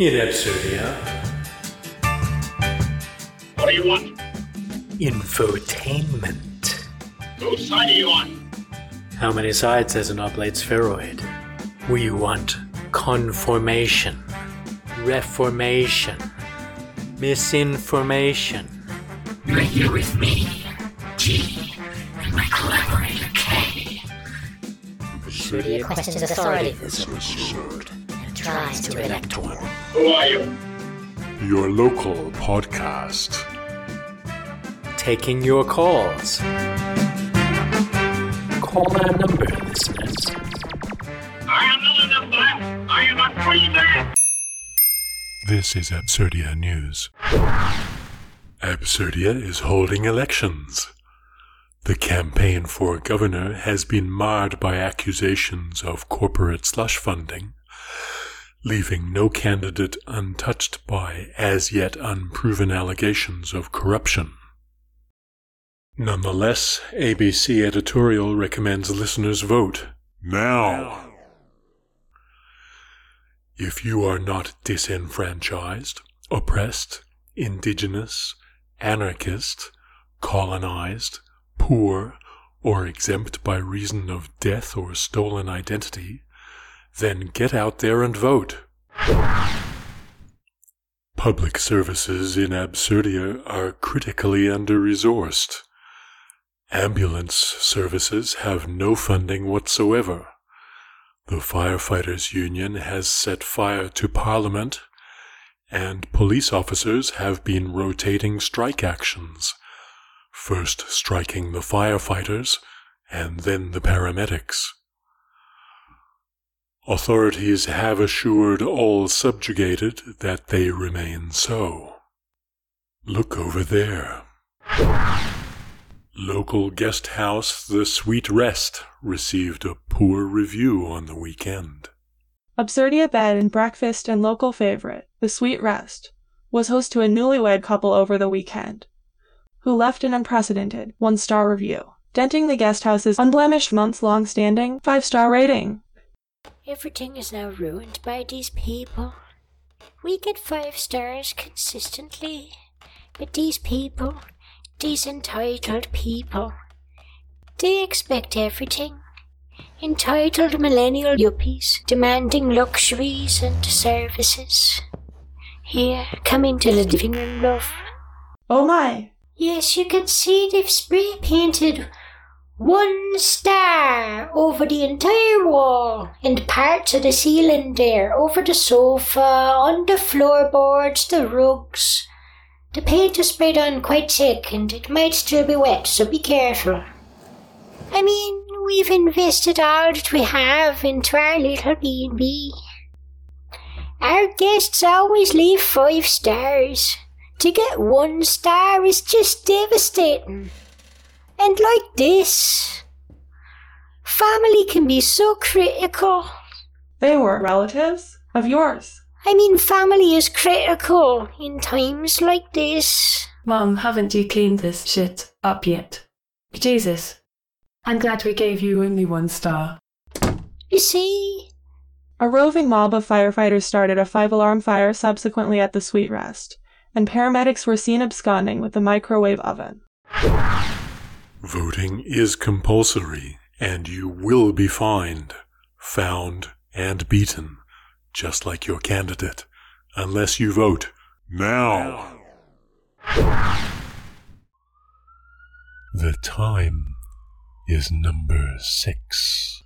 In Absurdia. What do you want? Infotainment. Whose side are you on? How many sides has an oblate spheroid? We want conformation, reformation, misinformation. You're here with me, G, and my collaborator K. Absurdia questions authority this episode and tries to elect one. Who are you? Your local podcast. Taking your calls. Call our number, listeners. I am not a number. I am a free man. This is Absurdia News. Absurdia is holding elections. The campaign for governor has been marred by accusations of corporate slush funding, leaving no candidate untouched by as yet unproven allegations of corruption. Nonetheless, ABC editorial recommends listeners vote now. If you are not disenfranchised, oppressed, indigenous, anarchist, colonized, poor, or exempt by reason of death or stolen identity, then get out there and vote. Public services in Absurdia are critically under resourced. Ambulance services have no funding whatsoever. The Firefighters Union has set fire to Parliament, and police officers have been rotating strike actions, first striking the firefighters and then the paramedics. Authorities have assured all subjugated that they remain so. Look over there. Local guest house The Sweet Rest received a poor review on the weekend. Absurdia Bed and Breakfast and local favorite, The Sweet Rest, was host to a newlywed couple over the weekend, who left an unprecedented one star review, denting the guest house's unblemished months long standing five star rating. Everything is now ruined by these people. We get five stars consistently, but these people, these entitled people, they expect everything. Entitled millennial yuppies demanding luxuries and services. Here, come into the living room, love. Oh my! Yes, you can see they've spray painted one star over the entire wall and parts of the ceiling there, over the sofa, on the floorboards, the rugs. The paint is sprayed on quite thick and it might still be wet, so be careful. I mean, we've invested all that we have into our little B&B. Our guests always leave five stars. To get one star is just devastating. And like this, family can be so critical. They were relatives of yours. I mean, family is critical in times like this. Mom, haven't you cleaned this shit up yet? Jesus. I'm glad we gave you only one star. You see, A roving mob of firefighters started a five alarm fire subsequently at the Sweet Rest, and paramedics were seen absconding with the microwave oven. Voting is compulsory, and you will be fined, found, and beaten, just like your candidate, unless you vote now. The time is number six.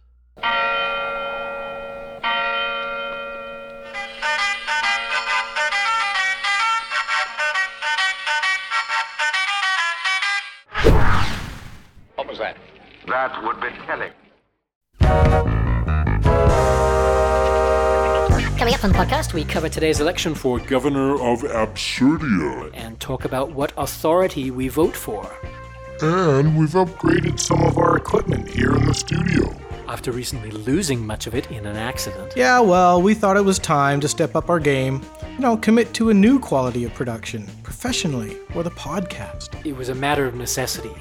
That? That would be telling. Coming up on the podcast, we cover today's election for Governor of Absurdia. and talk about what authority we vote for. And we've upgraded some of our equipment here in the studio. After recently losing much of it in an accident, Yeah, well, we thought it was time to step up our game. You know, commit to a new quality of production, professionally, or the podcast. it was a matter of necessity.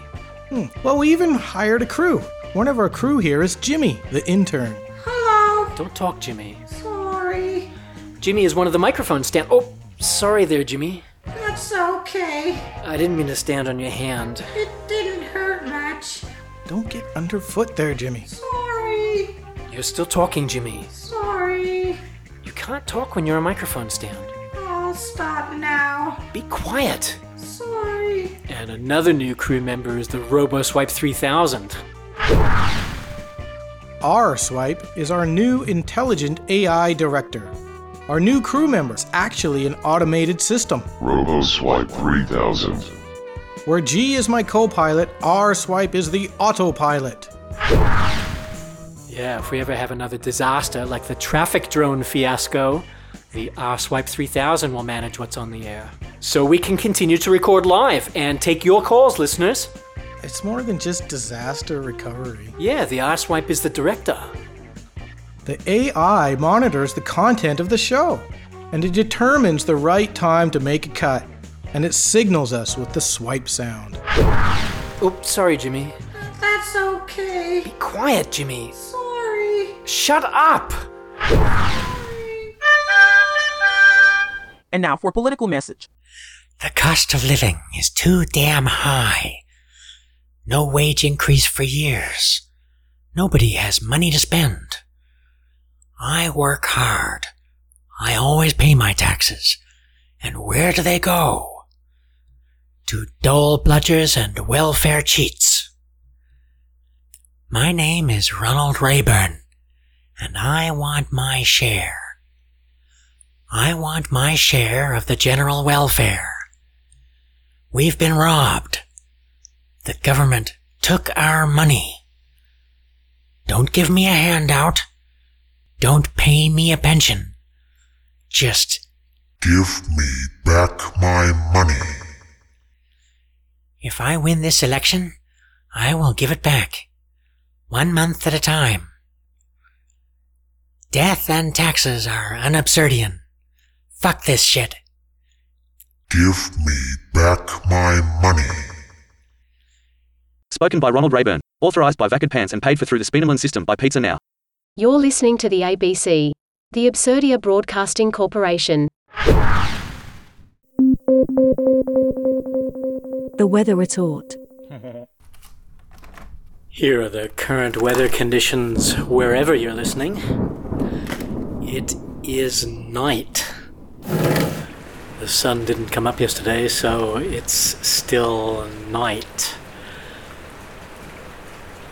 Hmm. Well, we even hired a crew. One of our crew here is Jimmy, the intern. Hello. Don't talk, Jimmy. Sorry. Jimmy is one of the microphone stand. Oh, sorry there, Jimmy. That's okay. I didn't mean to stand on your hand. It didn't hurt much. Don't get underfoot there, Jimmy. Sorry. You're still talking, Jimmy. Sorry. You can't talk when you're a microphone stand. I'll stop now. Be quiet. Sorry. And another new crew member is the RoboSwipe 3000. R Swipe is our new intelligent AI director. Our new crew member is actually an automated system. RoboSwipe 3000. Where G is my co pilot, R Swipe is the autopilot. Yeah, if we ever have another disaster like the traffic drone fiasco, the RSwipe 3000 will manage what's on the air. So we can continue to record live and take your calls, listeners. It's more than just disaster recovery. Yeah, the RSwipe is the director. The AI monitors the content of the show, and it determines the right time to make a cut, and it signals us with the swipe sound. Oh, sorry, Jimmy. That's okay. Be quiet, Jimmy. Sorry. Shut up! And now for a political message. The cost of living is too damn high. No wage increase for years. Nobody has money to spend. I work hard. I always pay my taxes. And where do they go? To dole bludgers and welfare cheats. My name is Ronald Rayburn, and I want my share. I want my share of the general welfare. We've been robbed. The government took our money. Don't give me a handout. Don't pay me a pension. Just Give me back my money. if I win this election, I will give it back. One month at a time. Death and taxes are unabsurdian. Fuck this shit. Give me back my money. Spoken by Ronald Rayburn. Authorized by Vacant Pants and paid for through the Spienemann system by Pizza Now. You're listening to the ABC, the Absurdia Broadcasting Corporation. The Weather Retort. Here are the current weather conditions wherever you're listening. It is night. The sun didn't come up yesterday, so it's still night.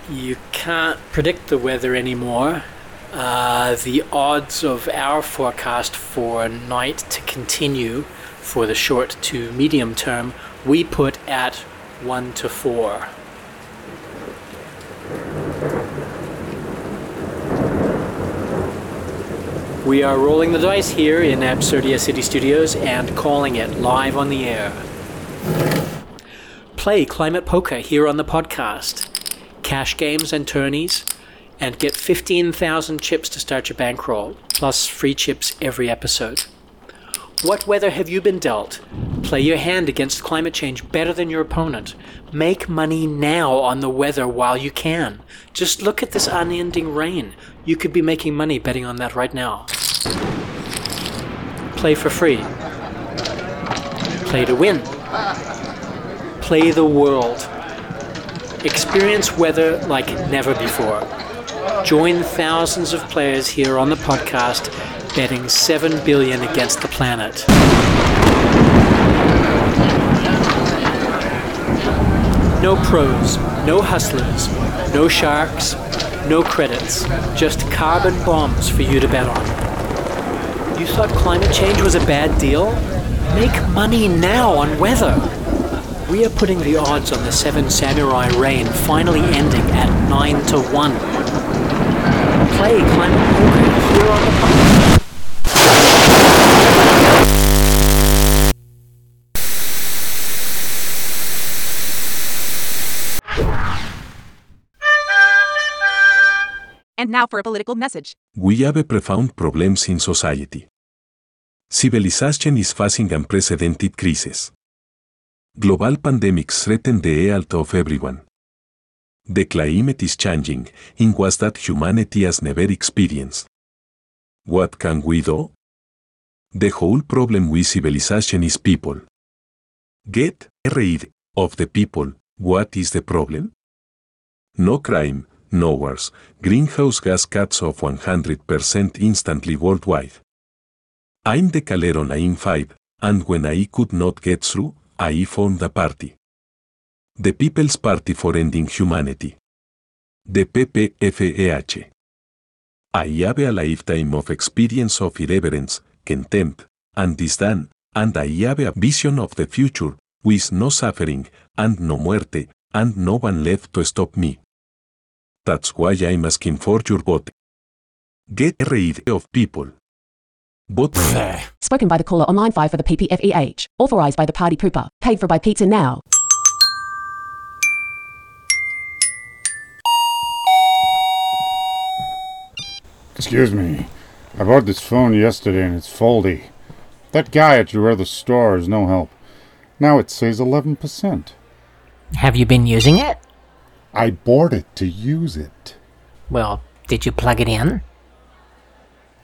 You can't predict the weather anymore. Uh, the odds of our forecast for night to continue for the short to medium term we put at 1 to 4. We are rolling the dice here in Absurdia City Studios and calling it live on the air. Play Climate Poker here on the podcast. Cash games and tourneys, and get 15,000 chips to start your bankroll, plus free chips every episode. What weather have you been dealt? Play your hand against climate change better than your opponent. Make money now on the weather while you can. Just look at this unending rain. You could be making money betting on that right now. Play for free. Play to win. Play the world. Experience weather like never before. Join thousands of players here on the podcast betting 7 billion against the planet. No pros, no hustlers, no sharks, no credits, just carbon bombs for you to bet on. You thought climate change was a bad deal? Make money now on weather. We are putting the odds on the Seven Samurai rain finally ending at 9 to 1. Play climate poker here on the. Now for a political message. We have profound problems in society. Civilization is facing unprecedented crises. Global pandemics threaten the health of everyone. The climate is changing in ways that humanity has never experienced. What can we do? The whole problem with civilization is people. Get rid of the people. What is the problem? No crime, no wars, greenhouse gas cuts of 100% instantly worldwide. I'm the Calero 95, and when I could not get through, I formed a party. The People's Party for Ending Humanity. The PPFEH. I have a lifetime of experience of irreverence, contempt, and disdain, and I have a vision of the future, with no suffering, and no muerte, and no one left to stop me. That's why I'm asking for your vote. Get rid of people. Vote Spoken by the caller on line 5 for the PPFEH. Authorised by the party pooper. Paid for by Pizza Now. Excuse me. I bought this phone yesterday and it's faulty. That guy at your other store is no help. Now it says 11%. Have you been using it? I bought it to use it. Well, did you plug it in?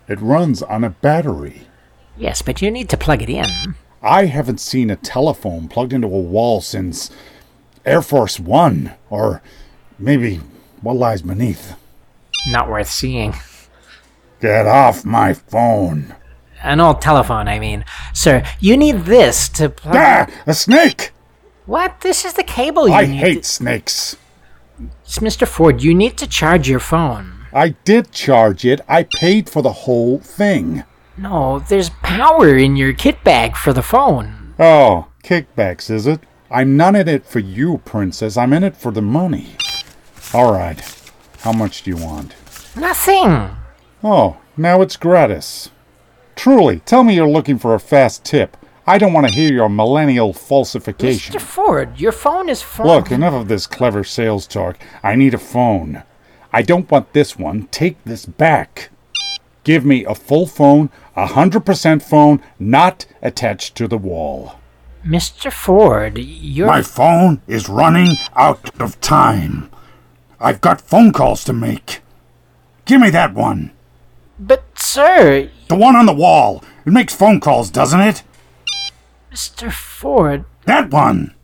It runs on a battery. Yes, but you need to plug it in. I haven't seen a telephone plugged into a wall since Air Force One, or maybe what lies beneath. Not worth seeing. Get off my phone. An old telephone, I mean. Sir, you need this to plug. Ah, a snake! What? This is the cable you I need. hate snakes. It's Mr. Ford, you need to charge your phone. I did charge it. I paid for the whole thing. No, there's power in your kit bag for the phone. Oh, kickbacks, is it? I'm not in it for you, princess. I'm in it for the money. All right. How much do you want? Nothing. Oh, now it's gratis. Truly, tell me you're looking for a fast tip. I don't want to hear your millennial falsification. Mr. Ford, your phone is full. Look, enough of this clever sales talk. I need a phone. I don't want this one. Take this back. Give me a full phone, a 100% phone, not attached to the wall. Mr. Ford, you're. My phone is running out of time. I've got phone calls to make. Give me that one. But, sir. The one on the wall. It makes phone calls, doesn't it? Mr. Ford. That one.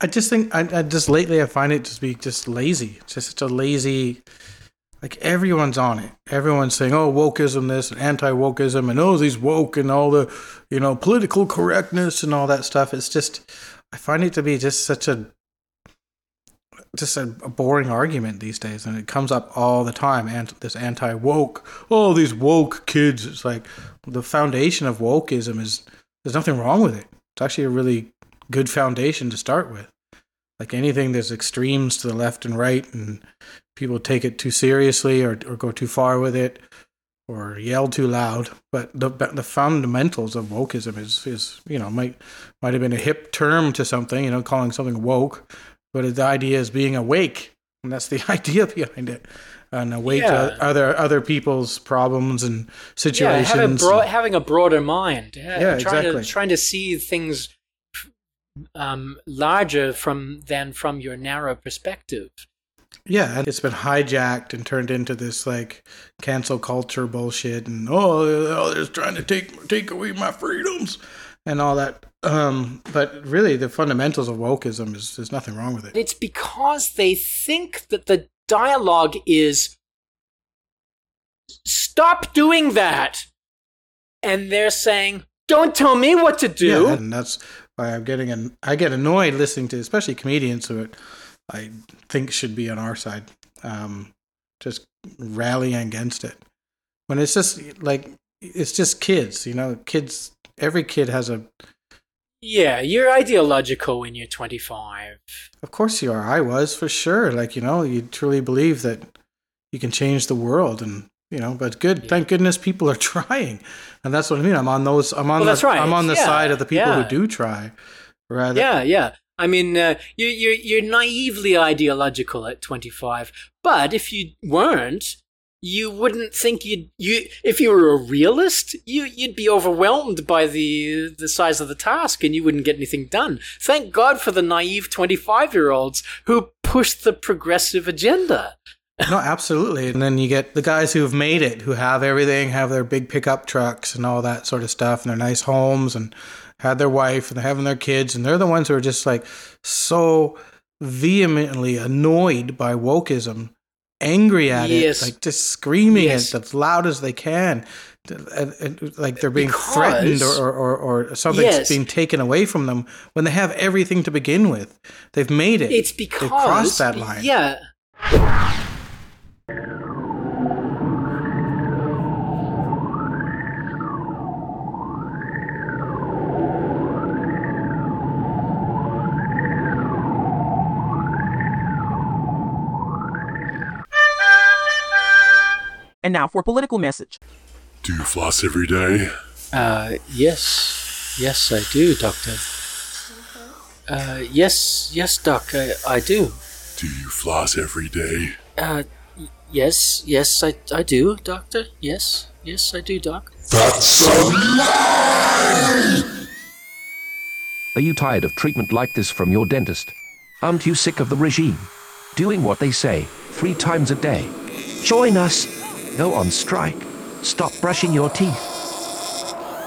I just think I, I just lately I find it to be just lazy. It's just such a lazy. Like everyone's on it. Everyone's saying, "Oh, wokeism, this and anti-wokeism, and oh, these woke and all the, you know, political correctness and all that stuff." It's just, I find it to be just such a, just a, boring argument these days, and it comes up all the time. And this anti-woke, oh, these woke kids. It's like the foundation of wokeism is there's nothing wrong with it. It's actually a really good foundation to start with. Like anything, there's extremes to the left and right, and people take it too seriously or, or go too far with it or yell too loud. But the the fundamentals of wokeism is is you know might might have been a hip term to something, you know, calling something woke, but the idea is being awake, and that's the idea behind it. And awake Yeah. to other other people's problems and Yeah, situations. having, bro- having a broader mind. Yeah, Yeah, trying exactly. To, trying to see things um, larger from than from your narrow perspective. Yeah, and it's been hijacked and turned into this like cancel culture bullshit, and oh, they're just trying to take take away my freedoms and all that. Um, but really, the fundamentals of wokeism is there's nothing wrong with it. It's because they think that the dialogue is stop doing that, and they're saying, "Don't tell me what to do." Yeah, and that's why I'm getting an I get annoyed listening to especially comedians who I think should be on our side, um, just rallying against it. When it's just like it's just kids, you know, kids. Every kid has a. Yeah, you're ideological when you're 25. Of course you are. I was for sure. Like you know, you truly believe that you can change the world, and you know. But good, thank goodness people are trying, and that's what I mean. I'm on those. I'm on Well, the. that's right. I'm on the Yeah, side of the people yeah. who do try. Rather, Yeah, yeah. I mean, uh, you, you're you're naively ideological at 25, but if you weren't, you wouldn't think you'd you if you were a realist, you you'd be overwhelmed by the the size of the task, and you wouldn't get anything done. Thank God for the naive 25 year olds who push the progressive agenda. no, absolutely. And then you get the guys who've made it, who have everything, have their big pickup trucks and all that sort of stuff, and their nice homes, and had their wife, and having their kids, and they're the ones who are just like so vehemently annoyed by wokeism, angry at Yes. it, like just screaming Yes. it as loud as they can. And- and- Like they're being Because- threatened or, or, or, or something's Yes. being taken away from them when they have everything to begin with. They've made it. It's because They've crossed that line. Yeah. And now for a political message. Do you floss every day? Uh, yes, yes, I do, Doctor. Uh, yes, yes, Doc, I, I do. Do you floss every day? Uh, y- yes, yes, I, I do, Doctor. Yes, yes, I do, Doc. That's a lie! Are you tired of treatment like this from your dentist? Aren't you sick of the regime? Doing what they say, three times a day. Join us. Go on strike. Stop brushing your teeth.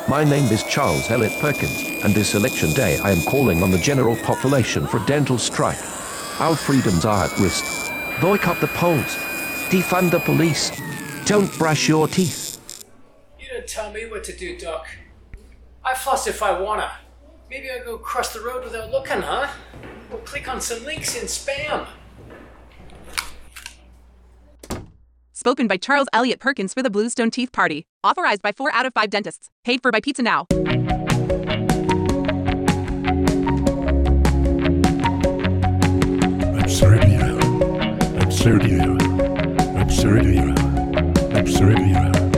My name is Charles Elliott Perkins, and this election day I am calling on the general population for a dental strike. Our freedoms are at risk. Boycott the polls. Defund the police. Don't brush your teeth. You don't tell me what to do, Doc. I floss if I wanna. Maybe I go across the road without looking, huh? Or click on some links in spam. Spoken by Charles Elliott Perkins for the Bluestone Teeth Party. Authorized by 4 out of 5 dentists. Paid for by Pizza Now. Absurdia. Absurdia. Absurdia. Absurdia.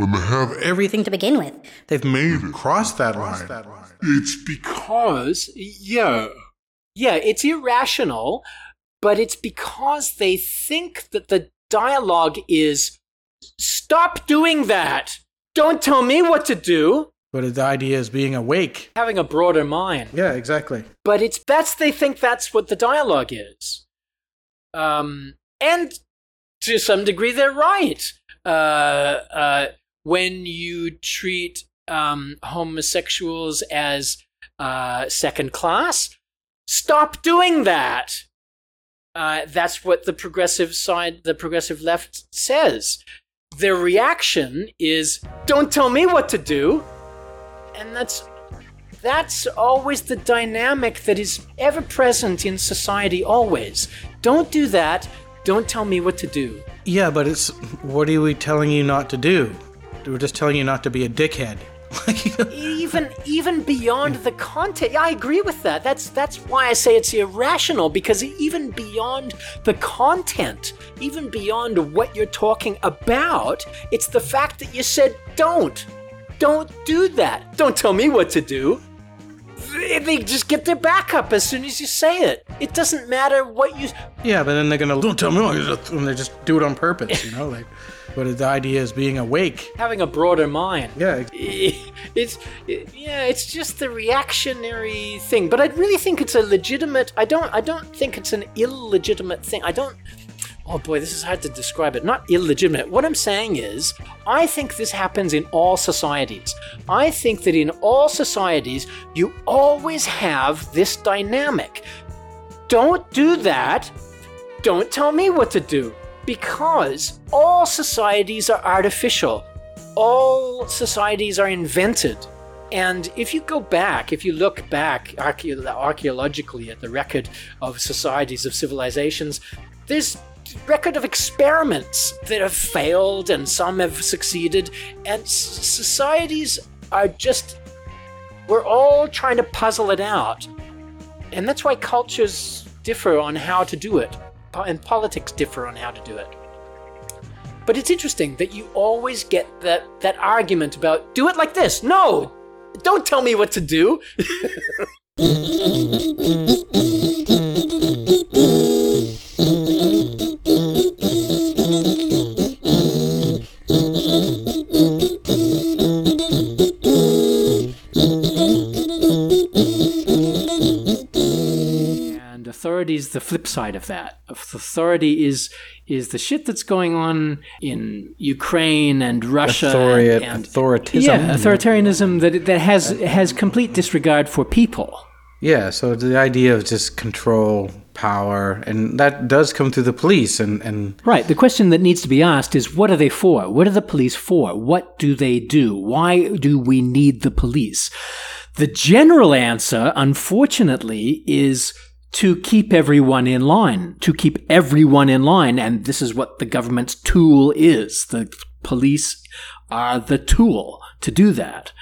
When they have Everything to begin with. They've made it. Crossed that line. It's Because, yeah. Yeah, it's irrational, but it's because they think that the dialogue is stop doing that. Don't tell me what to do. But the idea is being awake. Having a broader mind. Yeah, exactly. But it's that's they think that's what the dialogue is. Um, and to some degree, they're right. Uh, uh, when you treat um, homosexuals as uh, second class, stop doing that. Uh, that's what the progressive side, the progressive left says. Their reaction is, "Don't tell me what to do," and that's that's always the dynamic that is ever present in society. Always, don't do that. Don't tell me what to do. Yeah, but it's what are we telling you not to do? We're just telling you not to be a dickhead. even even beyond the content yeah, i agree with that that's that's why i say it's irrational because even beyond the content even beyond what you're talking about it's the fact that you said don't don't do that don't tell me what to do they just get their back up as soon as you say it it doesn't matter what you Yeah, but then they're gonna don't tell me and they just do it on purpose, you know. Like, but the idea is being awake. having a broader mind. Yeah, it's yeah it's just the reactionary thing but i really think it's a legitimate i don't i don't think it's an illegitimate thing. I don't oh boy this is hard to describe it. Not illegitimate. What i'm saying is i think this happens in all societies. I think that in all societies you always have this dynamic. Don't do that. Don't tell me what to do because all societies are artificial all societies are invented. And if you go back, if you look back archae- archaeologically at the record of societies, of civilizations, there's record of experiments that have failed and some have succeeded. And societies are just, we're all trying to puzzle it out. And that's why cultures differ on how to do it, and politics differ on how to do it. But it's interesting that you always get that, that argument about do it like this. No, don't tell me what to do. and authority is the flip side of that. Authority is is the shit that's going on in Ukraine and Russia Authori- and authoritism. yeah, authoritarianism that that has has complete disregard for people. Yeah, so the idea of just control, power, and that does come through the police and, and Right. The question that needs to be asked is what are they for? What are the police for? What do they do? Why do we need the police? The general answer, unfortunately, is to keep everyone in line, to keep everyone in line. And this is what the government's tool is. The police are the tool to do that.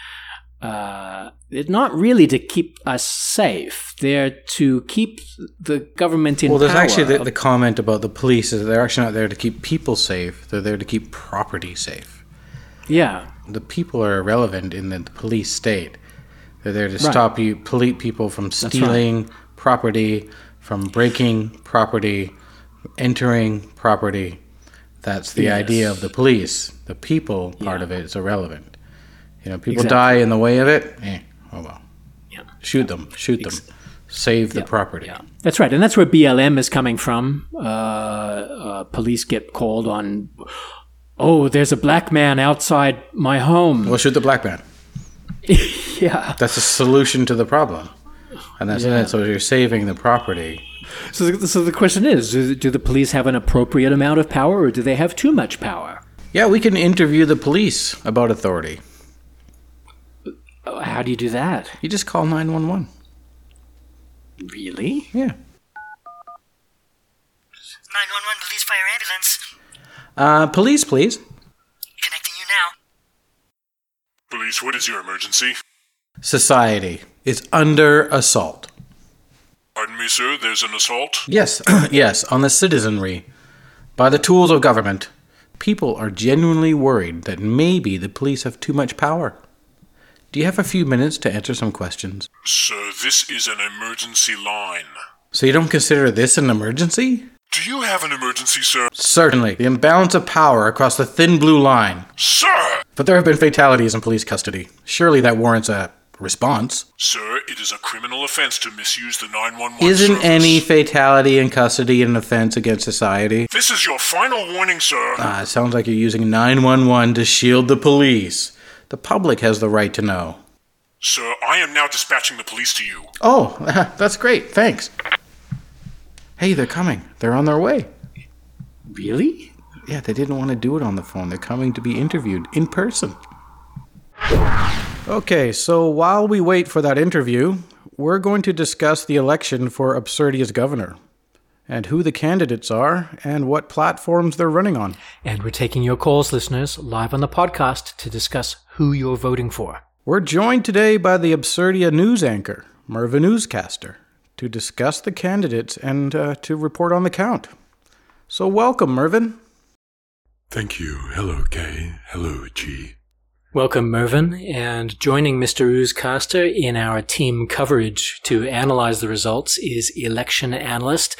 Uh, it's not really to keep us safe. They're to keep the government in well, there's actually the, the comment about the police is they're actually not there to keep people safe. They're there to keep property safe. yeah. The people are irrelevant in the police state. They're there to Right. stop you, police people from right. Stealing property, from breaking property, entering property. That's the idea of the police. The people part of it is irrelevant. You know, people Exactly. die in the way of it. Eh, oh well. Shoot them. Shoot them. Save the property. That's right, and that's where BLM is coming from. Uh, uh, police get called on. Oh, there's a black man outside my home. Well, shoot the black man. yeah. That's a solution to the problem. And that's Yeah. it. So you're saving the property. So, the, so the question is: do, do the police have an appropriate amount of power, or do they have too much power? Yeah, we can interview the police about authority. Uh, How do you do that? You just call 911. Really? Yeah. 911 police fire ambulance. Uh, police, please. Connecting you now. Police, what is your emergency? Society is under assault. Pardon me, sir, there's an assault? Yes, yes, on the citizenry. By the tools of government. People are genuinely worried that maybe the police have too much power. Do you have a few minutes to answer some questions? Sir, this is an emergency line. So you don't consider this an emergency? Do you have an emergency, sir? Certainly. The imbalance of power across the thin blue line. Sir! But there have been fatalities in police custody. Surely that warrants a response. Sir, it is a criminal offense to misuse the 911 Isn't service. any fatality in custody an offense against society? This is your final warning, sir. Ah, it sounds like you're using 911 to shield the police. The public has the right to know. Sir, I am now dispatching the police to you. Oh, that's great. Thanks. Hey, they're coming. They're on their way. Really? Yeah, they didn't want to do it on the phone. They're coming to be interviewed in person. Okay, so while we wait for that interview, we're going to discuss the election for Absurdia's governor and who the candidates are and what platforms they're running on. And we're taking your calls, listeners, live on the podcast to discuss who you're voting for. We're joined today by the Absurdia news anchor, Mervyn Newscaster, to discuss the candidates and uh, to report on the count. So, welcome, Mervyn. Thank you. Hello, Kay. Hello, G. Welcome, Mervyn, and joining Mr. Newscaster in our team coverage to analyze the results is election analyst,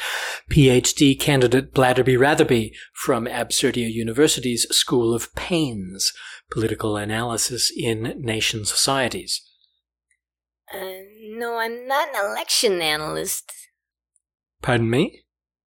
PhD candidate Blatterby Ratherby from Absurdia University's School of Pains, Political Analysis in Nation Societies. Uh, no, I'm not an election analyst. Pardon me?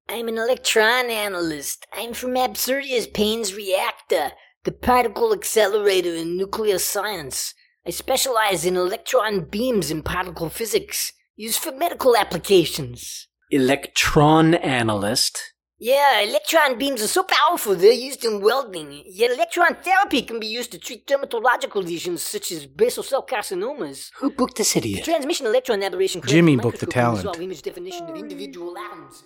I'm an electron analyst. I'm from Absurdia's Pains Reactor, the particle accelerator in nuclear science. I specialize in electron beams and particle physics, used for medical applications. Electron analyst. Yeah, electron beams are so powerful they're used in welding. Yet electron therapy can be used to treat dermatological lesions such as basal cell carcinomas. Who booked this The idiot? transmission electron aberration Jimmy booked the talent. image definition of individual atoms.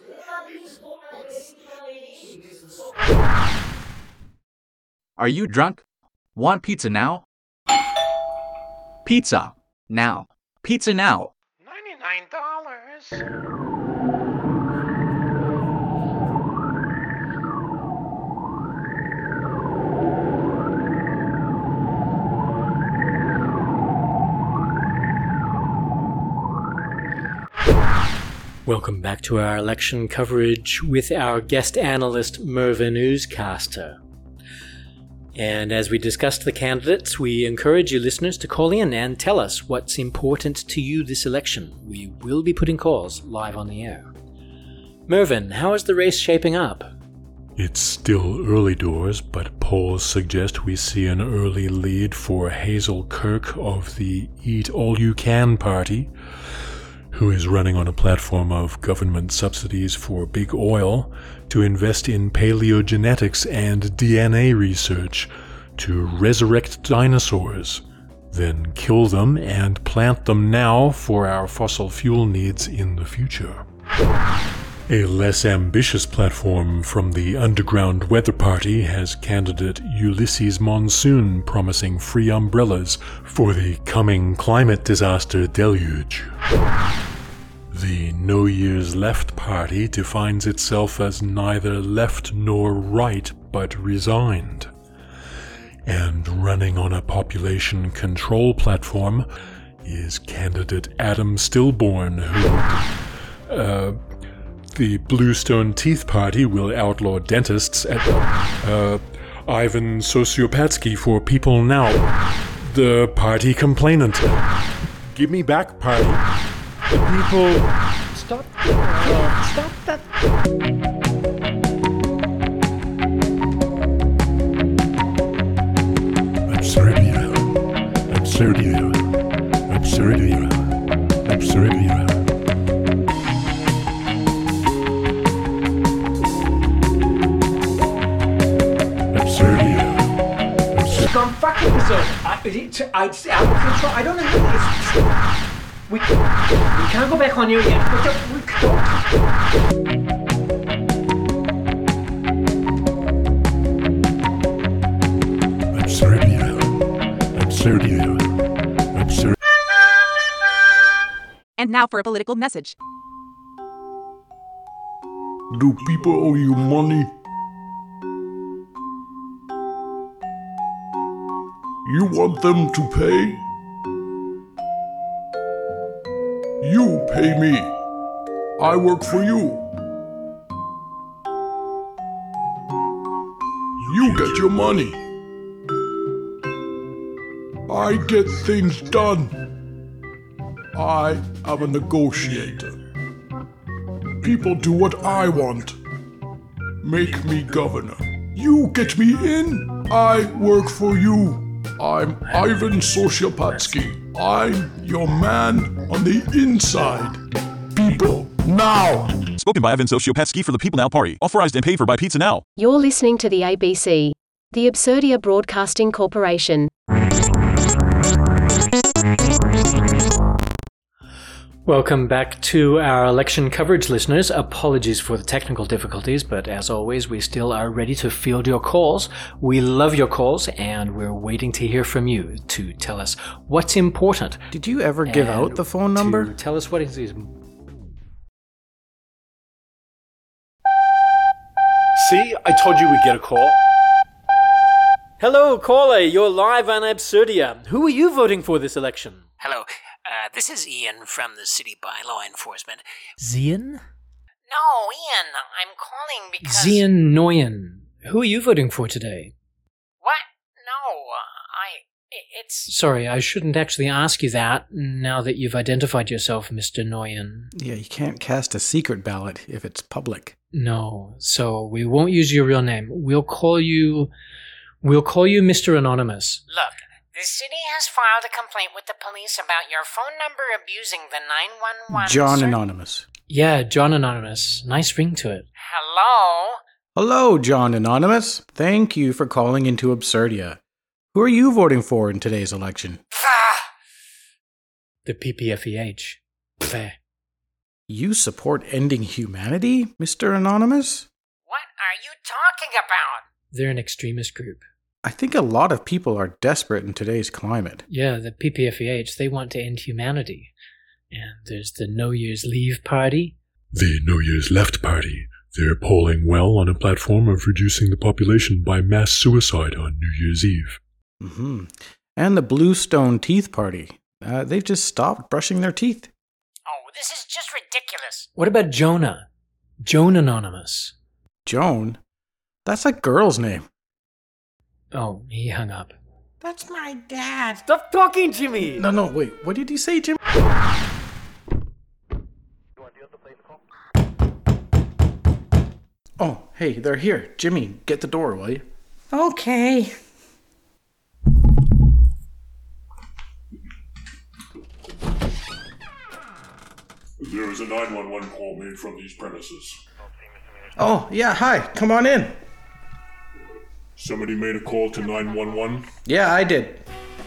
Are you drunk? Want pizza now? Pizza. Now. Pizza now. $99. Welcome back to our election coverage with our guest analyst Mervyn Newscaster. And as we discussed the candidates, we encourage you listeners to call in and tell us what's important to you this election. We will be putting calls live on the air. Mervyn, how is the race shaping up? It's still early doors, but polls suggest we see an early lead for Hazel Kirk of the Eat All You Can party, who is running on a platform of government subsidies for big oil to invest in paleogenetics and DNA research to resurrect dinosaurs, then kill them and plant them now for our fossil fuel needs in the future. A less ambitious platform from the Underground Weather Party has candidate Ulysses Monsoon promising free umbrellas for the coming climate disaster deluge. The No Years Left Party defines itself as neither left nor right but resigned. And running on a population control platform is candidate Adam Stillborn, who. Uh, the Bluestone Teeth Party will outlaw dentists at uh, Ivan Sociopatsky for People Now. The party complainant. Give me back, party. The people. Stop. Uh, stop that. Absurdia. Absurdia. Absurdia. It's gone fucking. I, it's, I, out of control. I don't know how it's. We, we can't go back on you yet. We don't, we don't. Absurdia. Absurdia. Absurd. And now for a political message. Do people owe you money? You want them to pay? You pay me. I work for you. You get your money. I get things done. I am a negotiator. People do what I want. Make me governor. You get me in. I work for you. I'm Ivan Sociopatsky. I'm your man on the inside. People, now! Spoken by Ivan Sociopatsky for the People Now Party. Authorized and paid for by Pizza Now. You're listening to the ABC, the Absurdia Broadcasting Corporation. Welcome back to our election coverage, listeners. Apologies for the technical difficulties, but as always, we still are ready to field your calls. We love your calls, and we're waiting to hear from you to tell us what's important. Did you ever give out the phone number? Tell us what is. See, I told you we'd get a call. Hello, caller. You're live on Absurdia. Who are you voting for this election? Hello, uh, this is Ian from the City Bylaw Enforcement. Zian? No, Ian, I'm calling because. Zian Noyen. Who are you voting for today? What? No, I. i- It's. Sorry, I shouldn't actually ask you that now that you've identified yourself, Mr. Noyen. Yeah, you can't cast a secret ballot if it's public. No, so we won't use your real name. We'll call you. We'll call you Mr. Anonymous. Look, the city has filed a complaint with the police about your phone number abusing the 911. John ser- Anonymous. Yeah, John Anonymous. Nice ring to it. Hello? Hello, John Anonymous. Thank you for calling into Absurdia. Who are you voting for in today's election? The PPFEH. Pfeh. You support ending humanity, Mr. Anonymous? What are you talking about? They're an extremist group. I think a lot of people are desperate in today's climate. Yeah, the PPFEH, they want to end humanity. And there's the No Year's Leave Party. The No Year's Left Party. They're polling well on a platform of reducing the population by mass suicide on New Year's Eve. Mm-hmm. And the Bluestone Teeth Party. Uh, they've just stopped brushing their teeth. Oh, this is just ridiculous. What about Jonah? Joan Anonymous. Joan? That's a girl's name. Oh, he hung up. That's my dad. Stop talking to me. No, no, wait. What did you say, Jim? Oh, hey, they're here. Jimmy, get the door, will you? Okay. There is a 911 call made from these premises. Oh, yeah, hi. Come on in. Somebody made a call to 911. Yeah, I did.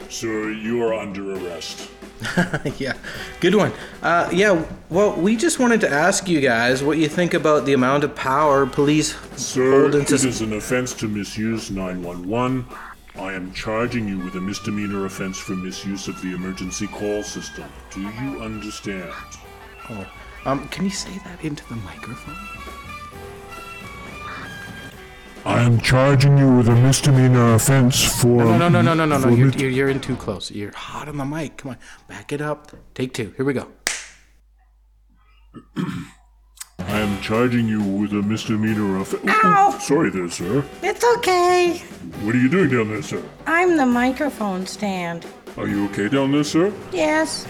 Sir, you are under arrest. yeah, good one. Uh, yeah, well, we just wanted to ask you guys what you think about the amount of power police Sir, hold in it is an offense to misuse 911. I am charging you with a misdemeanor offense for misuse of the emergency call system. Do you understand? Oh, um, can you say that into the microphone? I am charging you with a misdemeanor offense for. No, no, no, no, no, no, no. for You're, you're, you're in too close. You're hot on the mic. Come on, back it up. Take two. Here we go. I am charging you with a misdemeanor offense. Ow! Sorry there, sir. It's okay. What are you doing down there, sir? I'm the microphone stand. Are you okay down there, sir? Yes.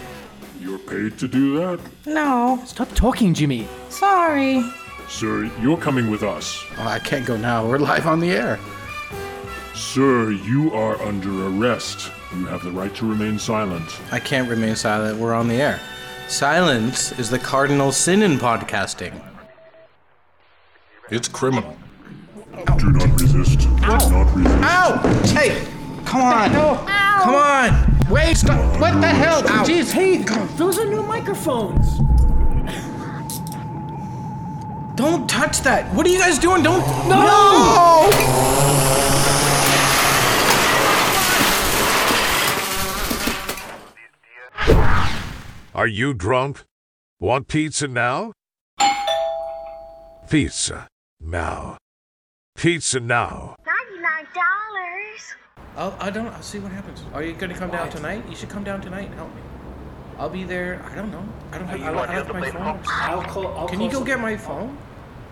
You're paid to do that? No. Stop talking, Jimmy. Sorry. Sir, you're coming with us. Oh, I can't go now. We're live on the air. Sir, you are under arrest. You have the right to remain silent. I can't remain silent. We're on the air. Silence is the cardinal sin in podcasting. It's criminal. Do not resist. Do not resist. Ow! Hey, come on. Come on. Wait, stop. What the hell? Jeez. Hey, those are new microphones. Don't touch that. What are you guys doing? Don't. No! Are you drunk? Want pizza now? Pizza now. Pizza now. Ninety-nine dollars. I'll, I don't. I'll see what happens. Are you gonna come down tonight? You should come down tonight and help me. I'll be there. I don't know. I don't have. I, don't have my phone. I'll call. I'll Can call you go get my phone?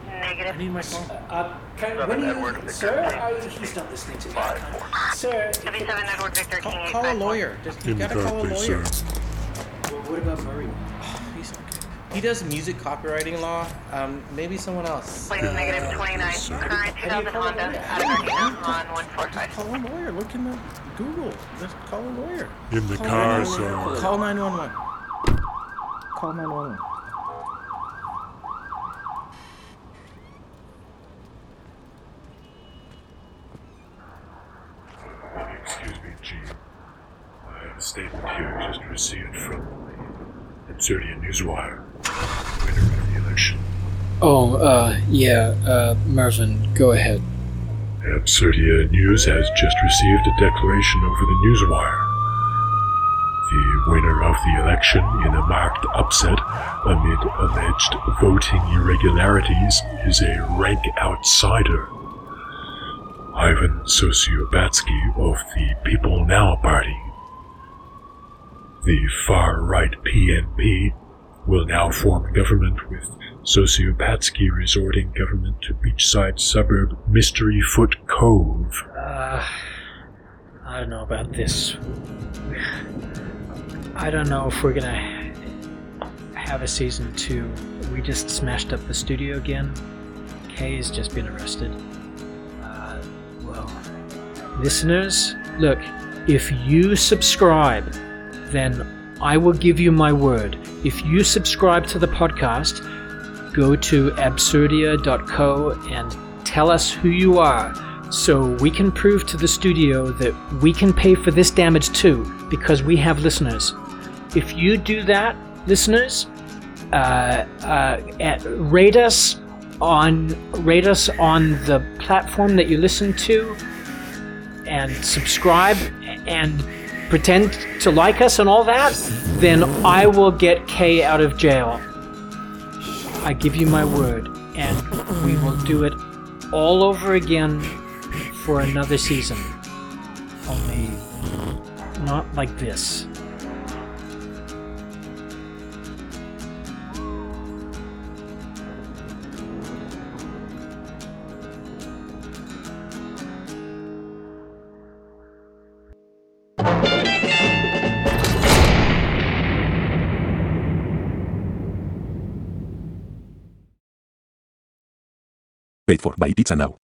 Negative. I need my phone. Uh, can, when you, sir, I, he's not listening to me. Sir, Seventy-seven Network Victor Call, call a lawyer. Just, you gotta call a lawyer. sir. well, what about Murray? He's okay. He does music copywriting law. Um, maybe someone else. Please negative twenty-nine. Current two thousand Honda out of on one four five. Call a lawyer. Look in the Google. Just call a lawyer. In the Call car, 911. sir. Call 911. Call 911. Excuse me, Chief. I have a statement here just received from the Absurdia Newswire, winner of the election. Oh, uh, yeah, uh, Mervyn, go ahead. Absurdia News has just received a declaration over the Newswire. The winner of the election in a marked upset amid alleged voting irregularities is a rank outsider. Ivan Sociopatsky of the People Now Party. The far right PNP will now form government with Sociopatsky resorting government to beachside suburb Mystery Foot Cove. Uh, I don't know about this. I don't know if we're gonna have a season two. We just smashed up the studio again. Kay's just been arrested. Uh, well, listeners, look, if you subscribe, then I will give you my word. If you subscribe to the podcast, go to absurdia.co and tell us who you are so we can prove to the studio that we can pay for this damage too because we have listeners. If you do that, listeners, uh, uh, at, rate us on rate us on the platform that you listen to and subscribe and pretend to like us and all that, then I will get Kay out of jail. I give you my word, and we will do it all over again for another season. Only not like this. Paid for by Pizza Now.